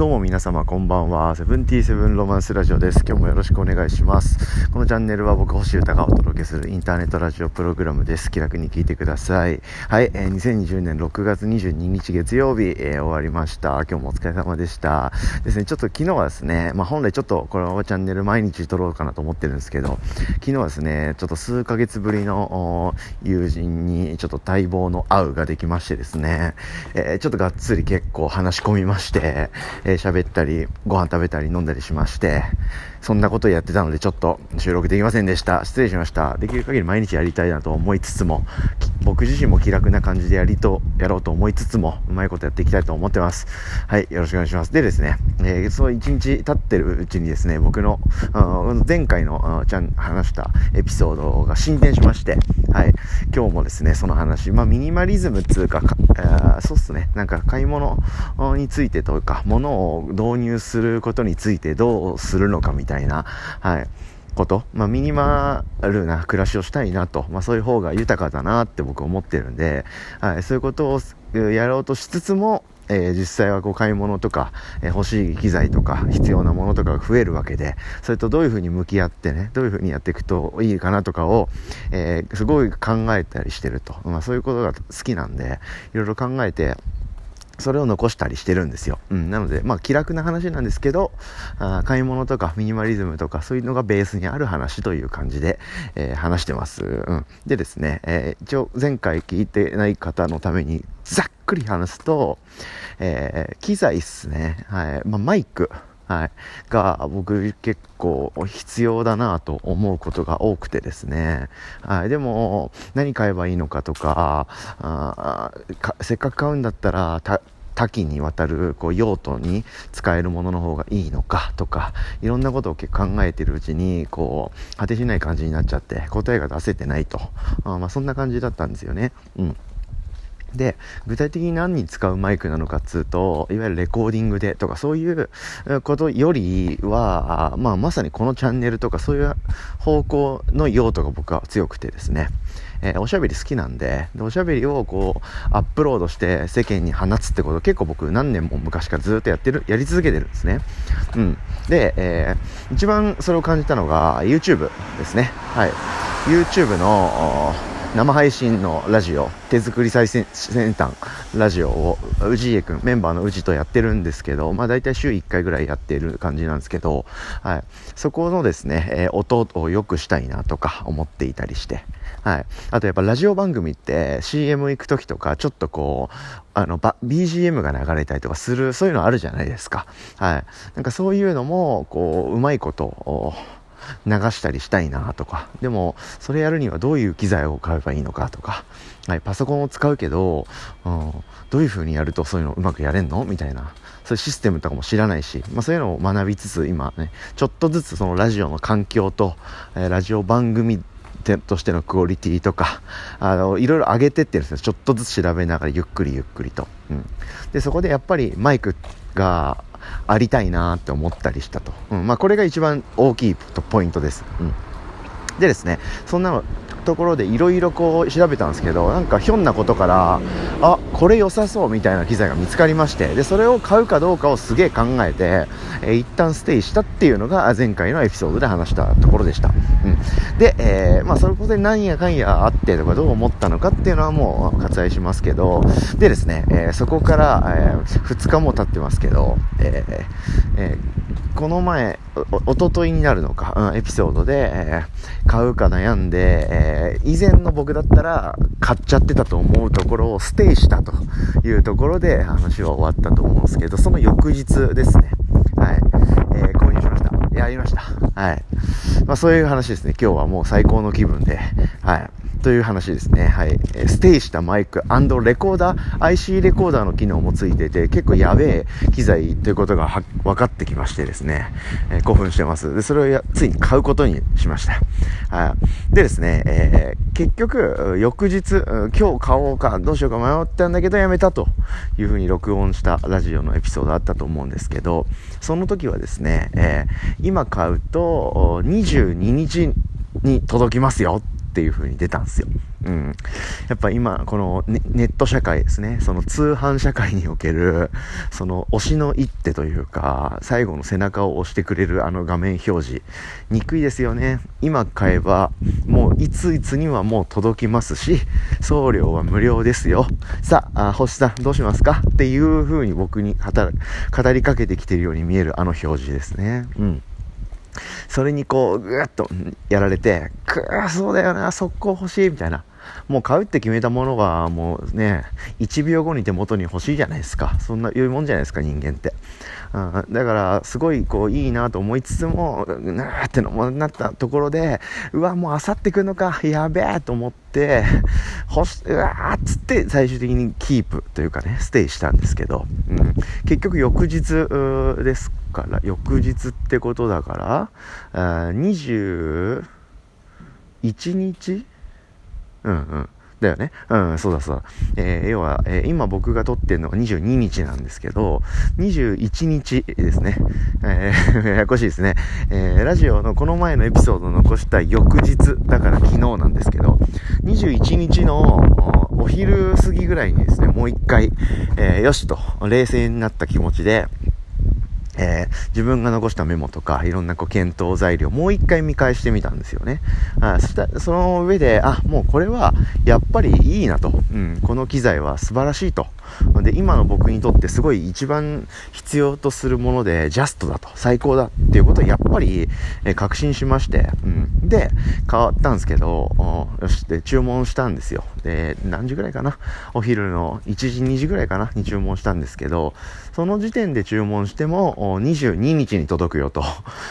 どうも皆様こんばんは。セブンティーセブンロマンスラジオです。今日もよろしくお願いします。このチャンネルは僕、星歌がお届けするインターネットラジオプログラムです。気楽に聞いてください。はい、えー、2020年6月22日月曜日、えー、終わりました。今日もお疲れ様でした。ですね、ちょっと昨日はですね、まあ本来ちょっとこのチャンネル毎日撮ろうかなと思ってるんですけど、昨日はですね、ちょっと数ヶ月ぶりの友人にちょっと待望の会うができましてですね、えー、ちょっとがっつり結構話し込みまして、えー、喋ったり、ご飯食べたり飲んだりしまして、そんなことをやってたのでちょっと収録できませんでした。失礼しました。できる限り毎日やりたいなと思いつつも、僕自身も気楽な感じでやりと、やろうと思いつつも、うまいことやっていきたいと思ってます。はい、よろしくお願いします。でですね、えー、そう一日経ってるうちにですね、僕の、前回のちゃん話したエピソードが進展しまして、はい、今日もですね、その話、まあミニマリズムつうか、かえ、そうっすね、なんか買い物についてというか、物を導入することについてどうするのかみたいな、たいなはい、こと、まあ、ミニマルな暮らしをしたいなと、まあ、そういう方が豊かだなって僕思ってるんで、はい、そういうことをやろうとしつつも、えー、実際はこう買い物とか、えー、欲しい機材とか必要なものとかが増えるわけで、それとどういうふうに向き合ってね、どういうふうにやっていくといいかなとかを、えー、すごい考えたりしてると。まあそういうことが好きなんで、いろいろ考えて、それを残したりしてるんですよ。うん。なので、まあ気楽な話なんですけど、あ買い物とかミニマリズムとかそういうのがベースにある話という感じで、えー、話してます。うん。でですね、えー、一応前回聞いてない方のためにざっくり話すと、えー、機材っすね。はい。まあマイク。はい、が僕結構必要だなと思うことが多くてですね、はい、でも何買えばいいのかとかあかせっかく買うんだったら多岐にわたるこう用途に使えるものの方がいいのかとかいろんなことを結構考えてるうちにこう果てしない感じになっちゃって答えが出せてないと。あ、まあ、そんな感じだったんですよね。うん。で、具体的に何に使うマイクなのかっつうと、いわゆるレコーディングでとかそういうことよりは、まあまさにこのチャンネルとかそういう方向の用途が僕は強くてですね、えー、おしゃべり好きなんでで、おしゃべりをこう、アップロードして世間に放つってこと結構僕何年も昔からずっとやってる、やり続けてるんですね。うん。で、えー、一番それを感じたのが YouTube ですね。はい。YouTube の、生配信のラジオ、手作り最先端ラジオを、氏家くん、メンバーの氏とやってるんですけど、まあ大体週1回ぐらいやってる感じなんですけど、はい。そこのですね、えー、音を良くしたいなとか思っていたりして、はい。あとやっぱラジオ番組って CM 行く時とか、ちょっとこう、あの、BGM が流れたりとかする、そういうのあるじゃないですか。はい。なんかそういうのも、こう、うまいことを、流したりしたいなとか、でも、それやるにはどういう機材を買えばいいのかとか、はい、パソコンを使うけど、うん、どういう風にやるとそういうのうまくやれんの？みたいな、そういうシステムとかも知らないし、まあそういうのを学びつつ、今ね、ちょっとずつそのラジオの環境と、えー、ラジオ番組としてのクオリティとか、あの、いろいろ上げてってるんですよ。ちょっとずつ調べながらゆっくりゆっくりと。うん。で、そこでやっぱりマイクがありたいなって思ったりしたと。うん。まあ、これが一番大きいポイントです。うん。でですね、そんなところでいろいろこう調べたんですけどなんかひょんなことからあこれ良さそうみたいな機材が見つかりましてでそれを買うかどうかをすげえ考えて、えー、一旦ステイしたっていうのが前回のエピソードで話したところでした、うん、で、えー、まあそれこそ何やかんやあってとかどう思ったのかっていうのはもう割愛しますけどでですね、えー、そこから、えー、2日も経ってますけど、えーえー、この前おとといになるのか、うん、エピソードで、えー、買うか悩んで、えー、以前の僕だったら買っちゃってたと思うところをステイしたというところで話は終わったと思うんですけど、その翌日ですね。はい。えー、購入しました。やりました。はい。まあそういう話ですね。今日はもう最高の気分で、はい。という話ですね。はい。ステイしたマイクレコーダー、IC レコーダーの機能もついてて、結構やべえ機材ということが分かってきましてですね、えー、興奮してます。で、それをやついに買うことにしました。はい。でですね、えー、結局、翌日、今日買おうか、どうしようか迷ったんだけどやめたというふうに録音したラジオのエピソードあったと思うんですけど、その時はですね、えー、今買うと22日に届きますよっていう風に出たんですよ。うん。やっぱ今、このネネット社会ですね、その通販社会における、その推しの一手というか、最後の背中を押してくれるあの画面表示、憎いですよね。今買えば、もういついつにはもう届きますし、送料は無料ですよ。さあ、あ星さんどうしますか？っていう風に僕に語りかけてきてるように見えるあの表示ですね。うん。それにこう、ぐーっとやられて、くー、そうだよな、速攻欲しい、みたいな。もう買うって決めたものが、もうね、1秒後に手元に欲しいじゃないですか。そんな、良いもんじゃないですか、人間って。うん、だから、すごい、こう、いいなと思いつつも、なーってのもなったところで、うわ、もうあさってくんのか、やべえと思って、ほし、うわーっつって、最終的にキープというかね、ステイしたんですけど、うん、結局翌日ですから、翌日ってことだから、21日？うんうん。だよね。うん、そうだそうだ。えー、要は、えー、今僕が撮ってるのが22日なんですけど、21日ですね。えー、ややこしいですね。えー、ラジオのこの前のエピソードを残した翌日、だから昨日なんですけど、21日のお昼過ぎぐらいにですね、もう一回、えー、よしと、冷静になった気持ちで、えー、自分が残したメモとか、いろんなこう検討材料、もう一回見返してみたんですよね。あそしたその上で、あ、もうこれは、やっぱりいいなと。うん、この機材は素晴らしいと。で、今の僕にとってすごい一番必要とするもので、ジャストだと、最高だっていうことをやっぱり、え、確信しまして、うん。で、変わったんですけど、よし、で、注文したんですよ。で、何時ぐらいかな？お昼の1時、2時ぐらいかな？に注文したんですけど、その時点で注文しても、22日に届くよと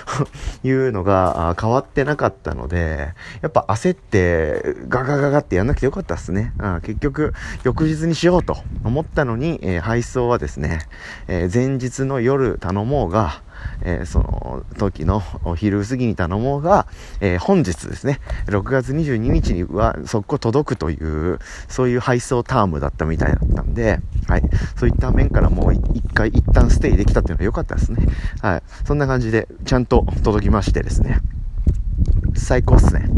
いうのが変わってなかったので、やっぱ焦ってガガガガってやんなくてよかったっすね。結局、翌日にしようと思ったのに、えー、配送はですね、えー、前日の夜頼もうが、えー、その時のお昼過ぎに頼もうが、え、本日ですね、6月22日には速攻届くという、そういう配送タームだったみたいだったんで、はい。そういった面からもう一回一旦ステイできたっていうのは良かったですね。はい。そんな感じで、ちゃんと届きましてですね。最高っすね。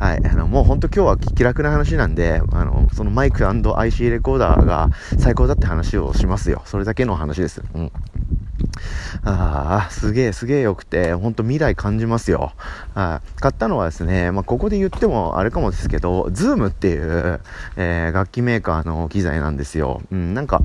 はい。あの、もうほんと今日は気楽な話なんで、あの、そのマイク &IC レコーダーが最高だって話をしますよ。それだけの話です。うん。ああ、すげえすげえ良くて、ほんと未来感じますよ。はい。買ったのはですね、まあ、ここで言ってもあれかもですけど、ズームっていう、えー、楽器メーカーの機材なんですよ。うん、なんか、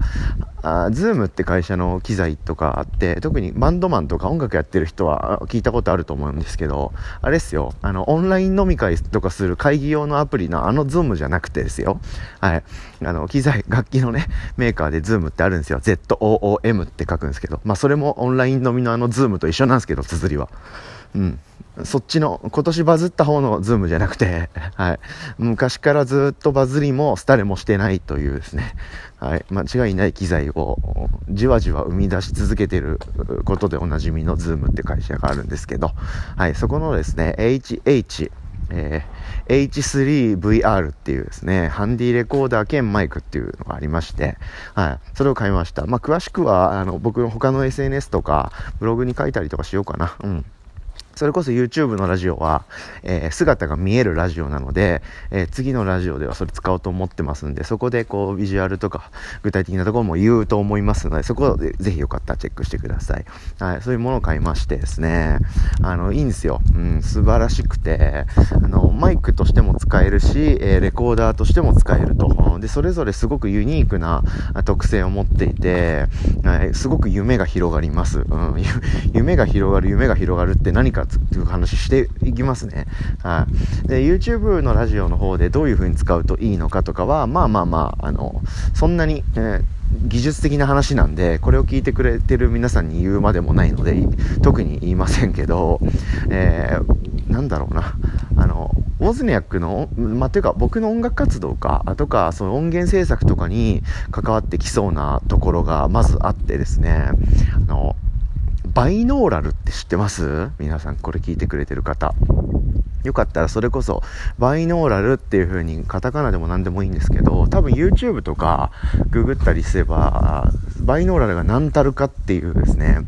あ ZOOM って会社の機材とかあって、特にバンドマンとか音楽やってる人は聞いたことあると思うんですけど、あれっすよ、あの、オンライン飲み会とかする会議用のアプリのあの Zoom じゃなくてですよ。はい。あの、機材、楽器のね、メーカーで ZOOM ってあるんですよ。ZOOM って書くんですけど、まあそれもオンライン飲みのあの Zoom と一緒なんですけど、綴りは。うん。そっちの、今年バズった方の Zoom じゃなくて、はい。昔からずっとバズりもスタレもしてないというですね、はい。間違いない機材をじわじわ生み出し続けてることでおなじみの ZOOM って会社があるんですけど、はい。そこのですね、HH、えー、H3VR っていうですね、ハンディレコーダー兼マイクっていうのがありまして、はい。それを買いました。まあ、詳しくは、あの、僕の他の SNS とか、ブログに書いたりとかしようかな。うん。それこそ YouTube のラジオは、えー、姿が見えるラジオなので、えー、次のラジオではそれ使おうと思ってますんで、そこでこうビジュアルとか具体的なところも言うと思いますので、そこでぜひよかったらチェックしてください。はい、そういうものを買いましてですね、あの、いいんですよ。うん、素晴らしくて、あの、マイクとしても使えるし、えー、レコーダーとしても使えると。で、それぞれすごくユニークな特性を持っていて、はい、すごく夢が広がります。うん、夢が広がる、夢が広がるって何かっていう話していきますね。はい。で、YouTube のラジオの方でどういう風に使うといいのかとかは、まあまあまあ、あの、そんなに、えー技術的な話なんで、これを聞いてくれてる皆さんに言うまでもないので、特に言いませんけど、えー、なんだろうな、あの、ウォズニャックの、まあ、というか僕の音楽活動か、とか、その音源制作とかに関わってきそうなところがまずあってですね、あの、バイノーラルって知ってます？皆さんこれ聞いてくれてる方。よかったらそれこそ、バイノーラルっていう風にカタカナでも何でもいいんですけど、多分 YouTube とかググったりすれば、バイノーラルが何たるかっていうですね、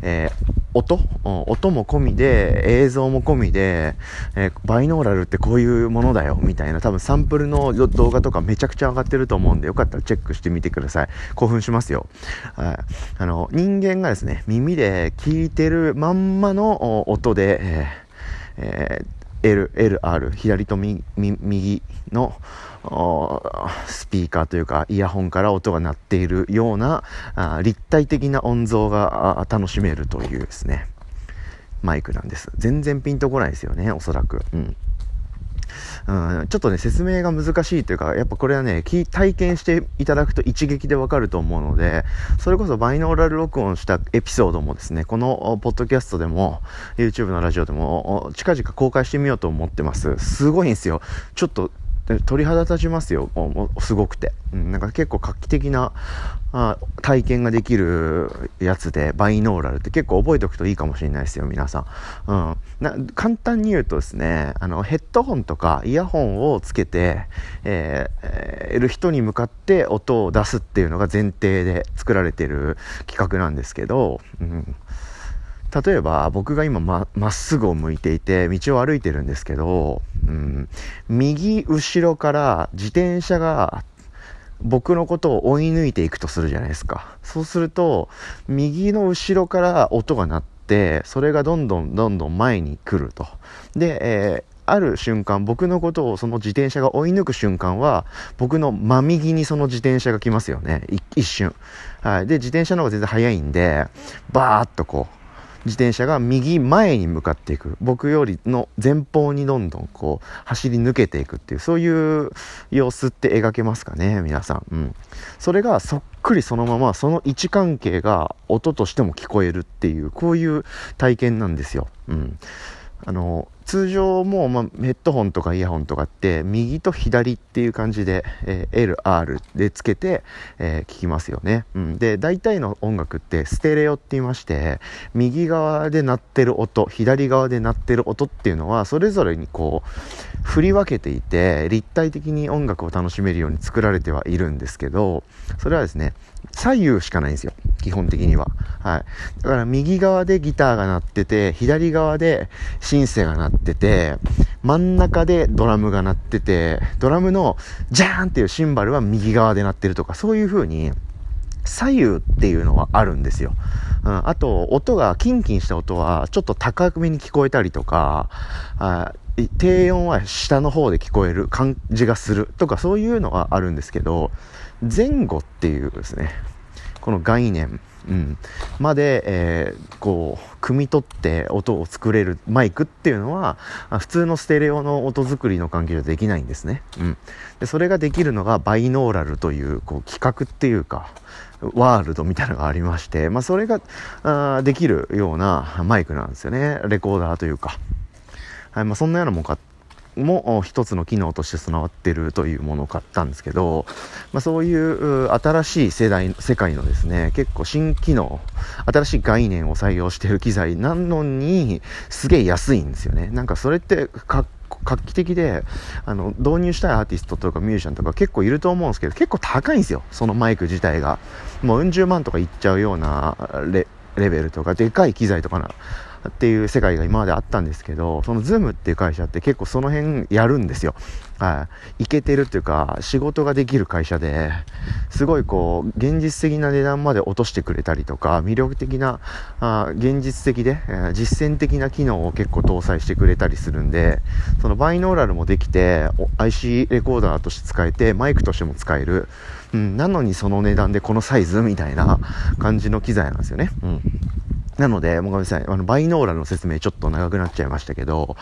えー、音？音も込みで、映像も込みで、えー、バイノーラルってこういうものだよ、みたいな、多分サンプルの動画とかめちゃくちゃ上がってると思うんで、よかったらチェックしてみてください。興奮しますよ。はい。あの、人間がですね、耳で聞いてるまんまの音で、えーえー L、LR、左と右のスピーカーというかイヤホンから音が鳴っているような立体的な音像が楽しめるというですねマイクなんです全然ピンとこないですよねおそらくうんうん、ちょっとね、説明が難しいというか、やっぱこれはね、体験していただくと一撃でわかると思うので、それこそバイノーラル録音したエピソードもですね、このポッドキャストでも、YouTube のラジオでも、近々公開してみようと思ってます。すごいんですよ。ちょっと鳥肌立ちますよ、もうすごくて。うん、なんか結構画期的なあ体験ができるやつで、バイノーラルって結構覚えておくといいかもしれないですよ、皆さん。うん、簡単に言うとですね、あのヘッドホンとかイヤホンをつけて、えー、る人に向かって音を出すっていうのが前提で作られている企画なんですけど、うん例えば僕が今まっすぐを向いていて道を歩いてるんですけど、うん、右後ろから自転車が僕のことを追い抜いていくとするじゃないですか。そうすると、右の後ろから音が鳴って、それがどんどんどんどん前に来ると。で、えーある瞬間、僕のことをその自転車が追い抜く瞬間は、僕の真右にその自転車が来ますよね。一瞬。はい。で、自転車の方が全然速いんで、バーっとこう、自転車が右前に向かっていく。僕よりの前方にどんどんこう走り抜けていくっていうそういう様子って描けますかね皆さん、うん、それがそっくりそのままその位置関係が音としても聞こえるっていうこういう体験なんですよ、うん、あの通常もう、ま、ヘッドホンとかイヤホンとかって右と左っていう感じで、えー、LR でつけて、えー、聞きますよね、うん、で大体の音楽ってステレオって言いまして右側で鳴ってる音左側で鳴ってる音っていうのはそれぞれにこう振り分けていて立体的に音楽を楽しめるように作られてはいるんですけどそれはですね左右しかないんですよ。基本的には。はい。だから右側でギターが鳴ってて左側でシンセが鳴ってて、真ん中でドラムが鳴ってて、ドラムのジャーンっていうシンバルは右側で鳴ってるとか、そういう風に、左右っていうのはあるんですよ。うん、あと、音が、キンキンした音は、ちょっと高めに聞こえたりとか、あ低音は下の方で聞こえる感じがするとか、そういうのはあるんですけど、前後っていうですね、この概念うん、まで、えー、こう汲み取って音を作れるマイクっていうのは普通のステレオの音作りの関係じゃできないんですね、うん、でそれができるのがバイノーラルというこう企画っていうかワールドみたいなのがありまして、まあ、それがあできるようなマイクなんですよね。レコーダーというか、はいまあ、そんなようなもんかも一つの機能として備わってるというものを買ったんですけど、まあ、そういう新しい世代、世界のですね、結構新機能、新しい概念を採用している機材なのに、すげえ安いんですよね。なんかそれって画期的で、あの、導入したいアーティストとかミュージシャンとか結構いると思うんですけど、結構高いんですよ。そのマイク自体が。もううん十万とかいっちゃうようなレベルとか、でかい機材とかな、っていう世界が今まであったんですけど、その ZOOM っていう会社って結構その辺やるんですよ。はい。いけてるっていうか、仕事ができる会社で、すごいこう、現実的な値段まで落としてくれたりとか、魅力的な、あ現実的で、えー、実践的な機能を結構搭載してくれたりするんで、そのバイノーラルもできて、IC レコーダーとして使えて、マイクとしても使える。うん、なのにその値段でこのサイズみたいな感じの機材なんですよね。うん。なので、もうごめんなさい。あの、バイノーラルの説明ちょっと長くなっちゃいましたけど、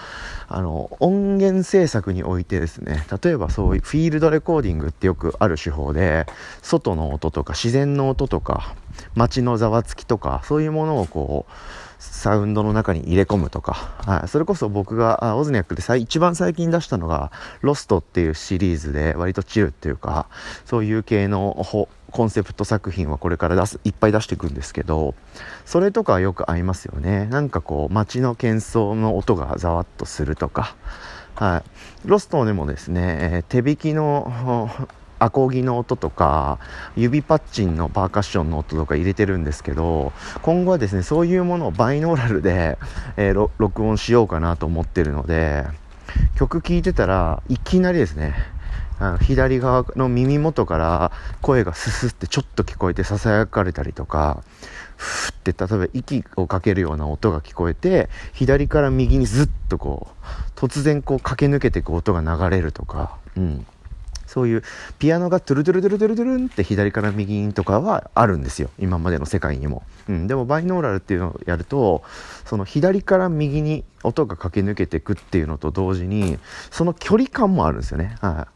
あの、音源制作においてですね、例えばそういうフィールドレコーディングってよくある手法で、外の音とか自然の音とか、街のざわつきとか、そういうものをこう、サウンドの中に入れ込むとか、はい、それこそ僕がオズニャックで一番最近出したのが、ロストっていうシリーズで割とチルっていうか、そういう系のコンセプト作品はこれから出す、いっぱい出していくんですけど、それとかよく合いますよね。なんかこう、街の喧騒の音がざわっとするとか、はい。ロストでもですね、え手引きの アコギの音とか指パッチンのパーカッションの音とか入れてるんですけど今後はですねそういうものをバイノーラルで、えー、録音しようかなと思ってるので曲聴いてたらいきなりですねあの左側の耳元から声がススってちょっと聞こえてささやかれたりとかふって例えば息をかけるような音が聞こえて左から右にずっとこう突然こう駆け抜けていく音が流れるとか、うん、そういうピアノがトゥルトゥルトゥルトゥルトゥルンって左から右にとかはあるんですよ。今までの世界にも、うん、でもバイノーラルっていうのをやるとその左から右に音が駆け抜けていくっていうのと同時にその距離感もあるんですよね、はい、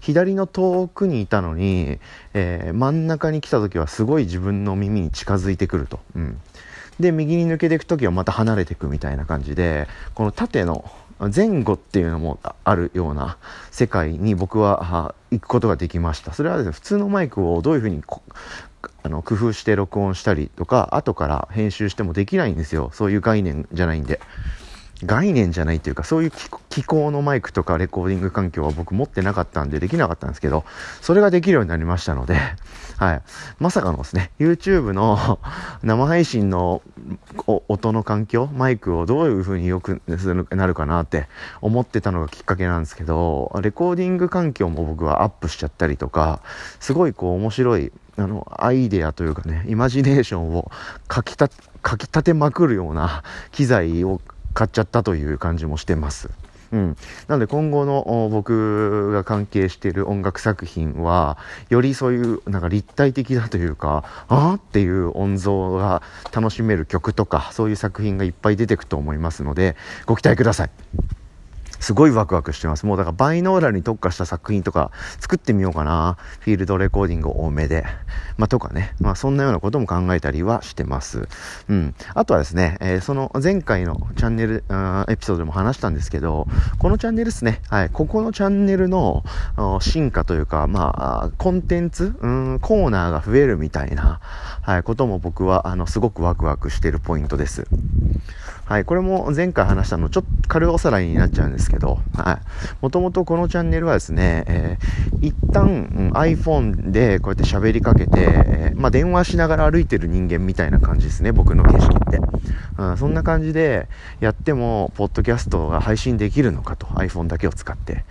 左の遠くにいたのに、えー、真ん中に来た時はすごい自分の耳に近づいてくると。うん、で、右に抜けていく時はまた離れていくみたいな感じで、この縦の前後っていうのもあるような世界に僕は行くことができました。それはですね、普通のマイクをどういうふうにあの工夫して録音したりとか、後から編集してもできないんですよ。そういう概念じゃないんで。概念じゃないというかそういう機構のマイクとかレコーディング環境は僕持ってなかったんでできなかったんですけどそれができるようになりましたので、はい、まさかのですね YouTube の 生配信の音の環境マイクをどういう風によくなるかなって思ってたのがきっかけなんですけどレコーディング環境も僕はアップしちゃったりとかすごいこう面白いあのアイデアというかねイマジネーションをかきたかき立てまくるような機材を買っちゃったという感じもしてます。うん、なので今後の僕が関係している音楽作品はよりそういうなんか立体的だというかああっていう音像が楽しめる曲とかそういう作品がいっぱい出てくと思いますのでご期待ください。すごいワクワクしてます。もうだからバイノーラルに特化した作品とか作ってみようかな。フィールドレコーディング多めで。まあ、とかね。まあ、そんなようなことも考えたりはしてます。うん。あとはですね、えー、その前回のチャンネル、エピソードでも話したんですけど、このチャンネルですね。はい。ここのチャンネルの進化というか、まあ、コンテンツ、うん、コーナーが増えるみたいな、はい、ことも僕は、あの、すごくワクワクしてるポイントです。はい。これも前回話したの、ちょっと軽おさらいになっちゃうんですけど、はい。もともとこのチャンネルはですね、えー、一旦、iPhone でこうやって喋りかけて、えー、まあ、電話しながら歩いてる人間みたいな感じですね、僕の景色って。うん、そんな感じでやっても、ポッドキャストが配信できるのかと、iPhone だけを使って。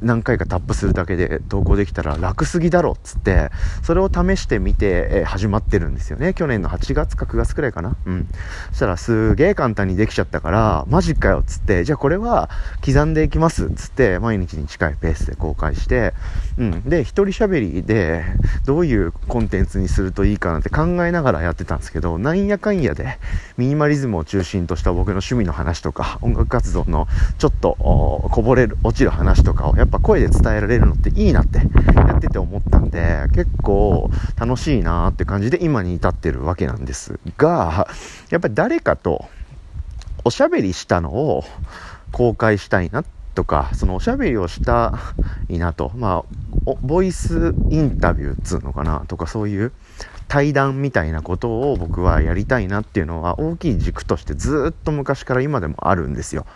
何回かタップするだけで投稿できたら楽すぎだろっつってそれを試してみて、え始まってるんですよね。去年の8月か9月くらいかな。うん。そしたらすげえ簡単にできちゃったからマジかよっつってじゃあこれは刻んでいきますっつって毎日に近いペースで公開してうん。で一人喋りでどういうコンテンツにするといいかなって考えながらやってたんですけどなんやかんやでミニマリズムを中心とした僕の趣味の話とか音楽活動のちょっとこぼれる落ちる話とかをやっぱ声で伝えられるのっていいなってやってて思ったんで結構楽しいなって感じで今に至ってるわけなんですがやっぱり誰かとおしゃべりしたのを公開したいなとかそのおしゃべりをしたいなとまあボイスインタビューっつうのかなとかそういう対談みたいなことを僕はやりたいなっていうのは大きい軸としてずっと昔から今でもあるんですよ。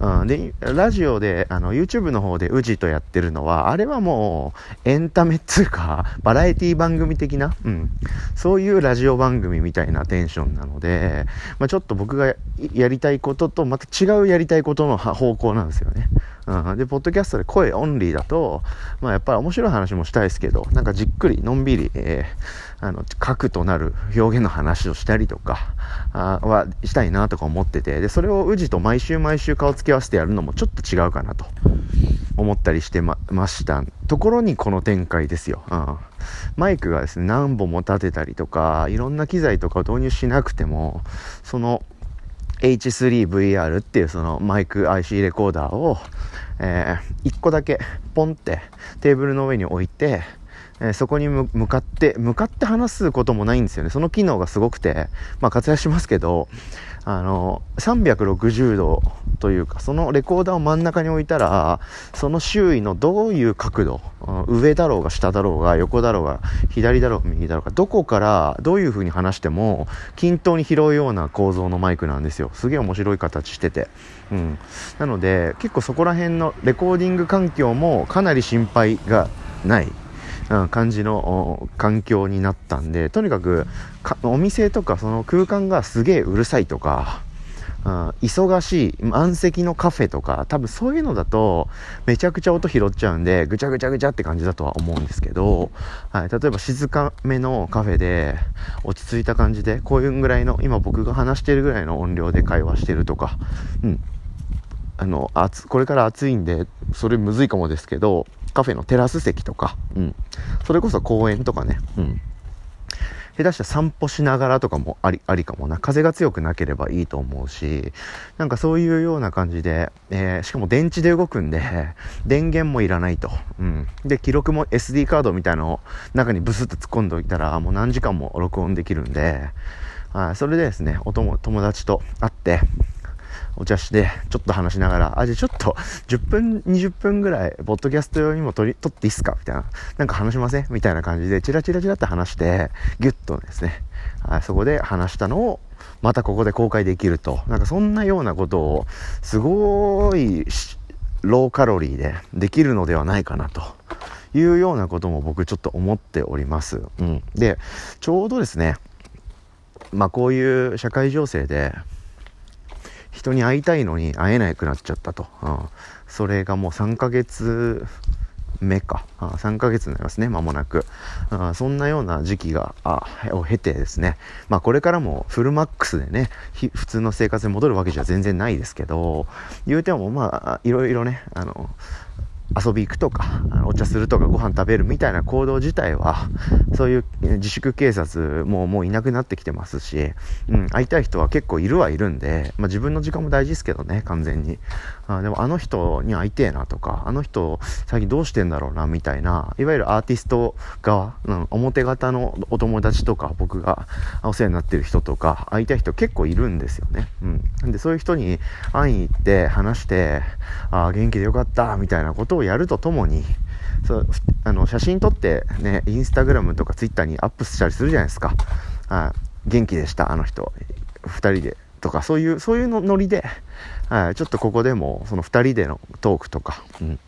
うん、で、ラジオで、あの、YouTube の方で宇治とやってるのは、あれはもう、エンタメっつうか、バラエティ番組的な、うん、そういうラジオ番組みたいなテンションなので、まあ、ちょっと僕がやりたいことと、また違うやりたいことの方向なんですよね。うん、で、ポッドキャストで声オンリーだと、まあ、やっぱり面白い話もしたいですけど、なんかじっくり、のんびり、えー、あの、核となる表現の話をしたりとか、あはしたいなとか思ってて、で、それを宇治と毎週毎週顔つけ合わせてやるのもちょっと違うかなと思ったりしてまましたところにこの展開ですよ。うん。マイクがですね、何本も立てたりとか、いろんな機材とかを導入しなくても、その、H3VR っていうそのマイク IC レコーダーを、えー、1個だけポンってテーブルの上に置いて、えー、そこに向かって、向かって話すこともないんですよね。その機能がすごくて、まあ活躍しますけど、あの、360度というか、そのレコーダーを真ん中に置いたら、その周囲のどういう角度、上だろうが下だろうが横だろうが左だろうが右だろうが、どこからどういう風に話しても均等に拾うような構造のマイクなんですよ。すげえ面白い形してて。うん。なので、結構そこら辺のレコーディング環境もかなり心配がない。感じの環境になったんでとにかくお店とかその空間がすげえうるさいとか、忙しい、満席のカフェとか、多分そういうのだと、めちゃくちゃ音拾っちゃうんで、ぐちゃぐちゃぐちゃって感じだとは思うんですけど、はい、例えば静かめのカフェで、落ち着いた感じで、こういうぐらいの、今僕が話してるぐらいの音量で会話してるとか、うん。あの、暑、これから暑いんで、それむずいかもですけど、カフェのテラス席とか、うん。それこそ公園とかね、うん。下手したら散歩しながらとかもあり、ありかもな。風が強くなければいいと思うし、なんかそういうような感じで、えー、しかも電池で動くんで、電源もいらないと。うん。で、記録も SD カードみたいのを中にブスッと突っ込んでおいたら、もう何時間も録音できるんで、はい、それでですね、お友達と会って、お茶して、ちょっと話しながら、あ、じゃあちょっと、10分、20分ぐらい、ポッドキャスト用にも撮り、撮っていいっすか？みたいな。なんか話しません？みたいな感じで、チラチラチラって話して、ギュッとですね、あそこで話したのを、またここで公開できると。なんかそんなようなことを、すごい、ローカロリーでできるのではないかなと。いうようなことも僕ちょっと思っております。うん。で、ちょうどですね、まあこういう社会情勢で、人に会いたいのに会えなくなっちゃったと。うん、それがもう3ヶ月目か。あ3ヶ月になりますね、間もなく。あそんなような時期が、あを経てですね、まあこれからもフルマックスでね、普通の生活に戻るわけじゃ全然ないですけど、言うてもまあ、いろいろね、あの、遊び行くとか、お茶するとかご飯食べるみたいな行動自体は、そういう自粛警察ももういなくなってきてますし、うん、会いたい人は結構いるはいるんで、まあ、自分の時間も大事ですけどね、完全に。あでもあの人に会いてえなとか、あの人最近どうしてんだろうなみたいな、いわゆるアーティスト側、うん、表方のお友達とか、僕がお世話になってる人とか、会いたい人結構いるんですよね。うん。で、そういう人に会いに行って話して、ああ、元気でよかった、みたいなことをやるとともに、そあの写真撮ってね、インスタグラムとかツイッターにアップしたりするじゃないですか。あ元気でした、あの人。2人で。とか、そういう、そういうのノリで、はい、ちょっとここでも、その2人でのトークとか、うん、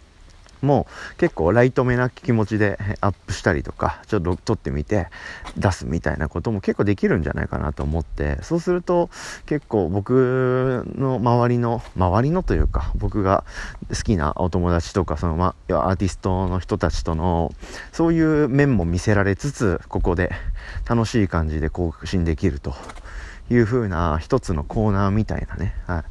もう結構ライトめな気持ちでアップしたりとか、ちょっと撮ってみて出すみたいなことも結構できるんじゃないかなと思って、そうすると結構僕の周りの、周りのというか、僕が好きなお友達とか、そのま、アーティストの人たちとの、そういう面も見せられつつ、ここで楽しい感じで更新できるという風な一つのコーナーみたいなね、はい、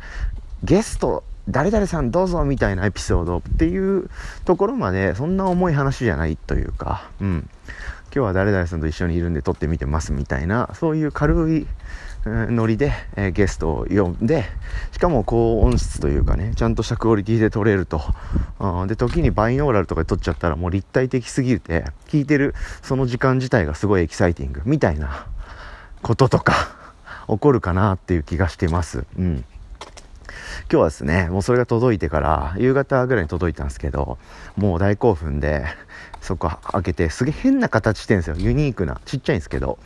ゲスト誰々さんどうぞみたいなエピソードっていうところまでそんな重い話じゃないというか、うん。今日は誰々さんと一緒にいるんで撮ってみてますみたいな、そういう軽い、ノリで、えー、ゲストを呼んで、しかも高音質というかね、ちゃんとしたクオリティで撮れると。うん、で、時にバイノーラルとかで撮っちゃったらもう立体的すぎて、聞いてるその時間自体がすごいエキサイティングみたいなこととか起こるかなっていう気がしてます。うん。今日はですね、もうそれが届いてから、夕方ぐらいに届いたんですけど、もう大興奮で、そこ開けて、すげえ変な形してるんですよ。ユニークな。ちっちゃいんですけど、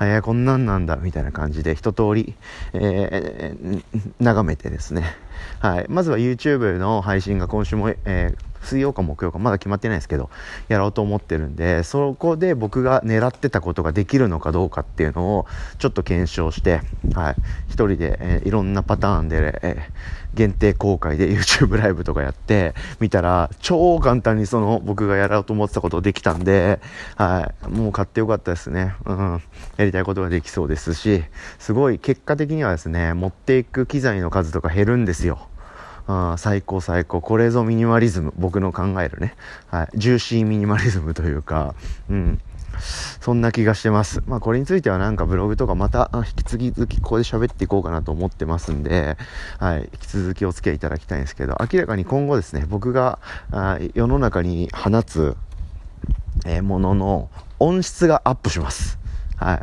えー、こんなんなんだ、みたいな感じで、一通り、えー、眺めてですね。はい。まずは YouTube の配信が今週も、えー水曜か木曜かまだ決まってないですけどやろうと思ってるんでそこで僕が狙ってたことができるのかどうかっていうのをちょっと検証して、はい、一人で、えー、いろんなパターンで、えー、限定公開で YouTube ライブとかやってみたら超簡単にその僕がやろうと思ってたことできたんで、はい、もう買ってよかったですね、うん、やりたいことができそうですしすごい結果的にはですね持っていく機材の数とか減るんですよ。あ最高最高。これぞミニマリズム。僕の考えるね。はい。ジューシーミニマリズムというか、うん。そんな気がしてます。まあこれについてはなんかブログとかまた引き続きここで喋っていこうかなと思ってますんで、はい、引き続きお付き合いいただきたいんですけど、明らかに今後ですね、僕があ世の中に放つ、えー、ものの音質がアップします。はい。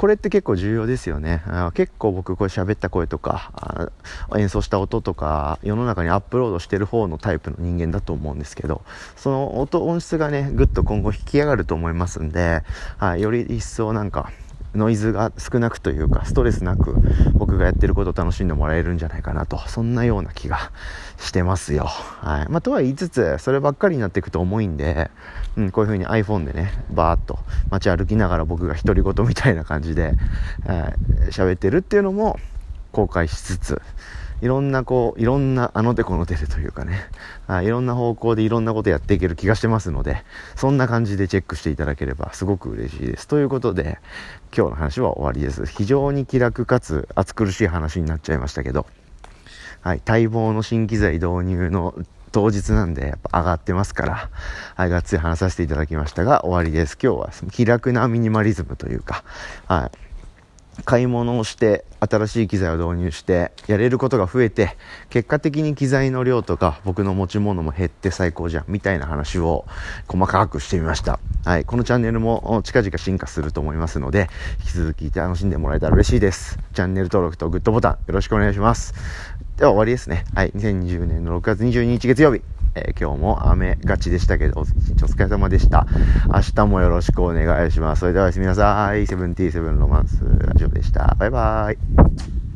これって結構重要ですよね。結構僕これ喋った声とか、演奏した音とか、世の中にアップロードしてる方のタイプの人間だと思うんですけど、その音、音質がね、ぐっと今後引き上がると思いますんで、はい、より一層なんか、ノイズが少なくというか、ストレスなく僕がやってることを楽しんでもらえるんじゃないかなと、そんなような気がしてますよ。はい。まあ、とは言いつつ、そればっかりになっていくと重いんで、うん、こういう風に iPhone でね、バーっと街歩きながら僕が独り言みたいな感じで、えー、喋ってるっていうのも公開しつつ、いろんなこう、いろんなあの手この手でというかね、あいろんな方向でいろんなことやっていける気がしてますので、そんな感じでチェックしていただければすごく嬉しいです。ということで、今日の話は終わりです。非常に気楽かつ暑苦しい話になっちゃいましたけど、はい、待望の新機材導入の当日なんで、やっぱ上がってますから、はい、がっつり話させていただきましたが、終わりです。今日は気楽なミニマリズムというか、はい。買い物をして新しい機材を導入してやれることが増えて結果的に機材の量とか僕の持ち物も減って最高じゃんみたいな話を細かくしてみました。はいこのチャンネルも近々進化すると思いますので引き続き楽しんでもらえたら嬉しいです。チャンネル登録とグッドボタンよろしくお願いします。では終わりですね。はい2020年の6月22日月曜日。えー、今日も雨がちでしたけど、一日お疲れ様でした。明日もよろしくお願いします。それではおやすみなさい。セブンティーセブンロマンスラジオでした。バイバーイ。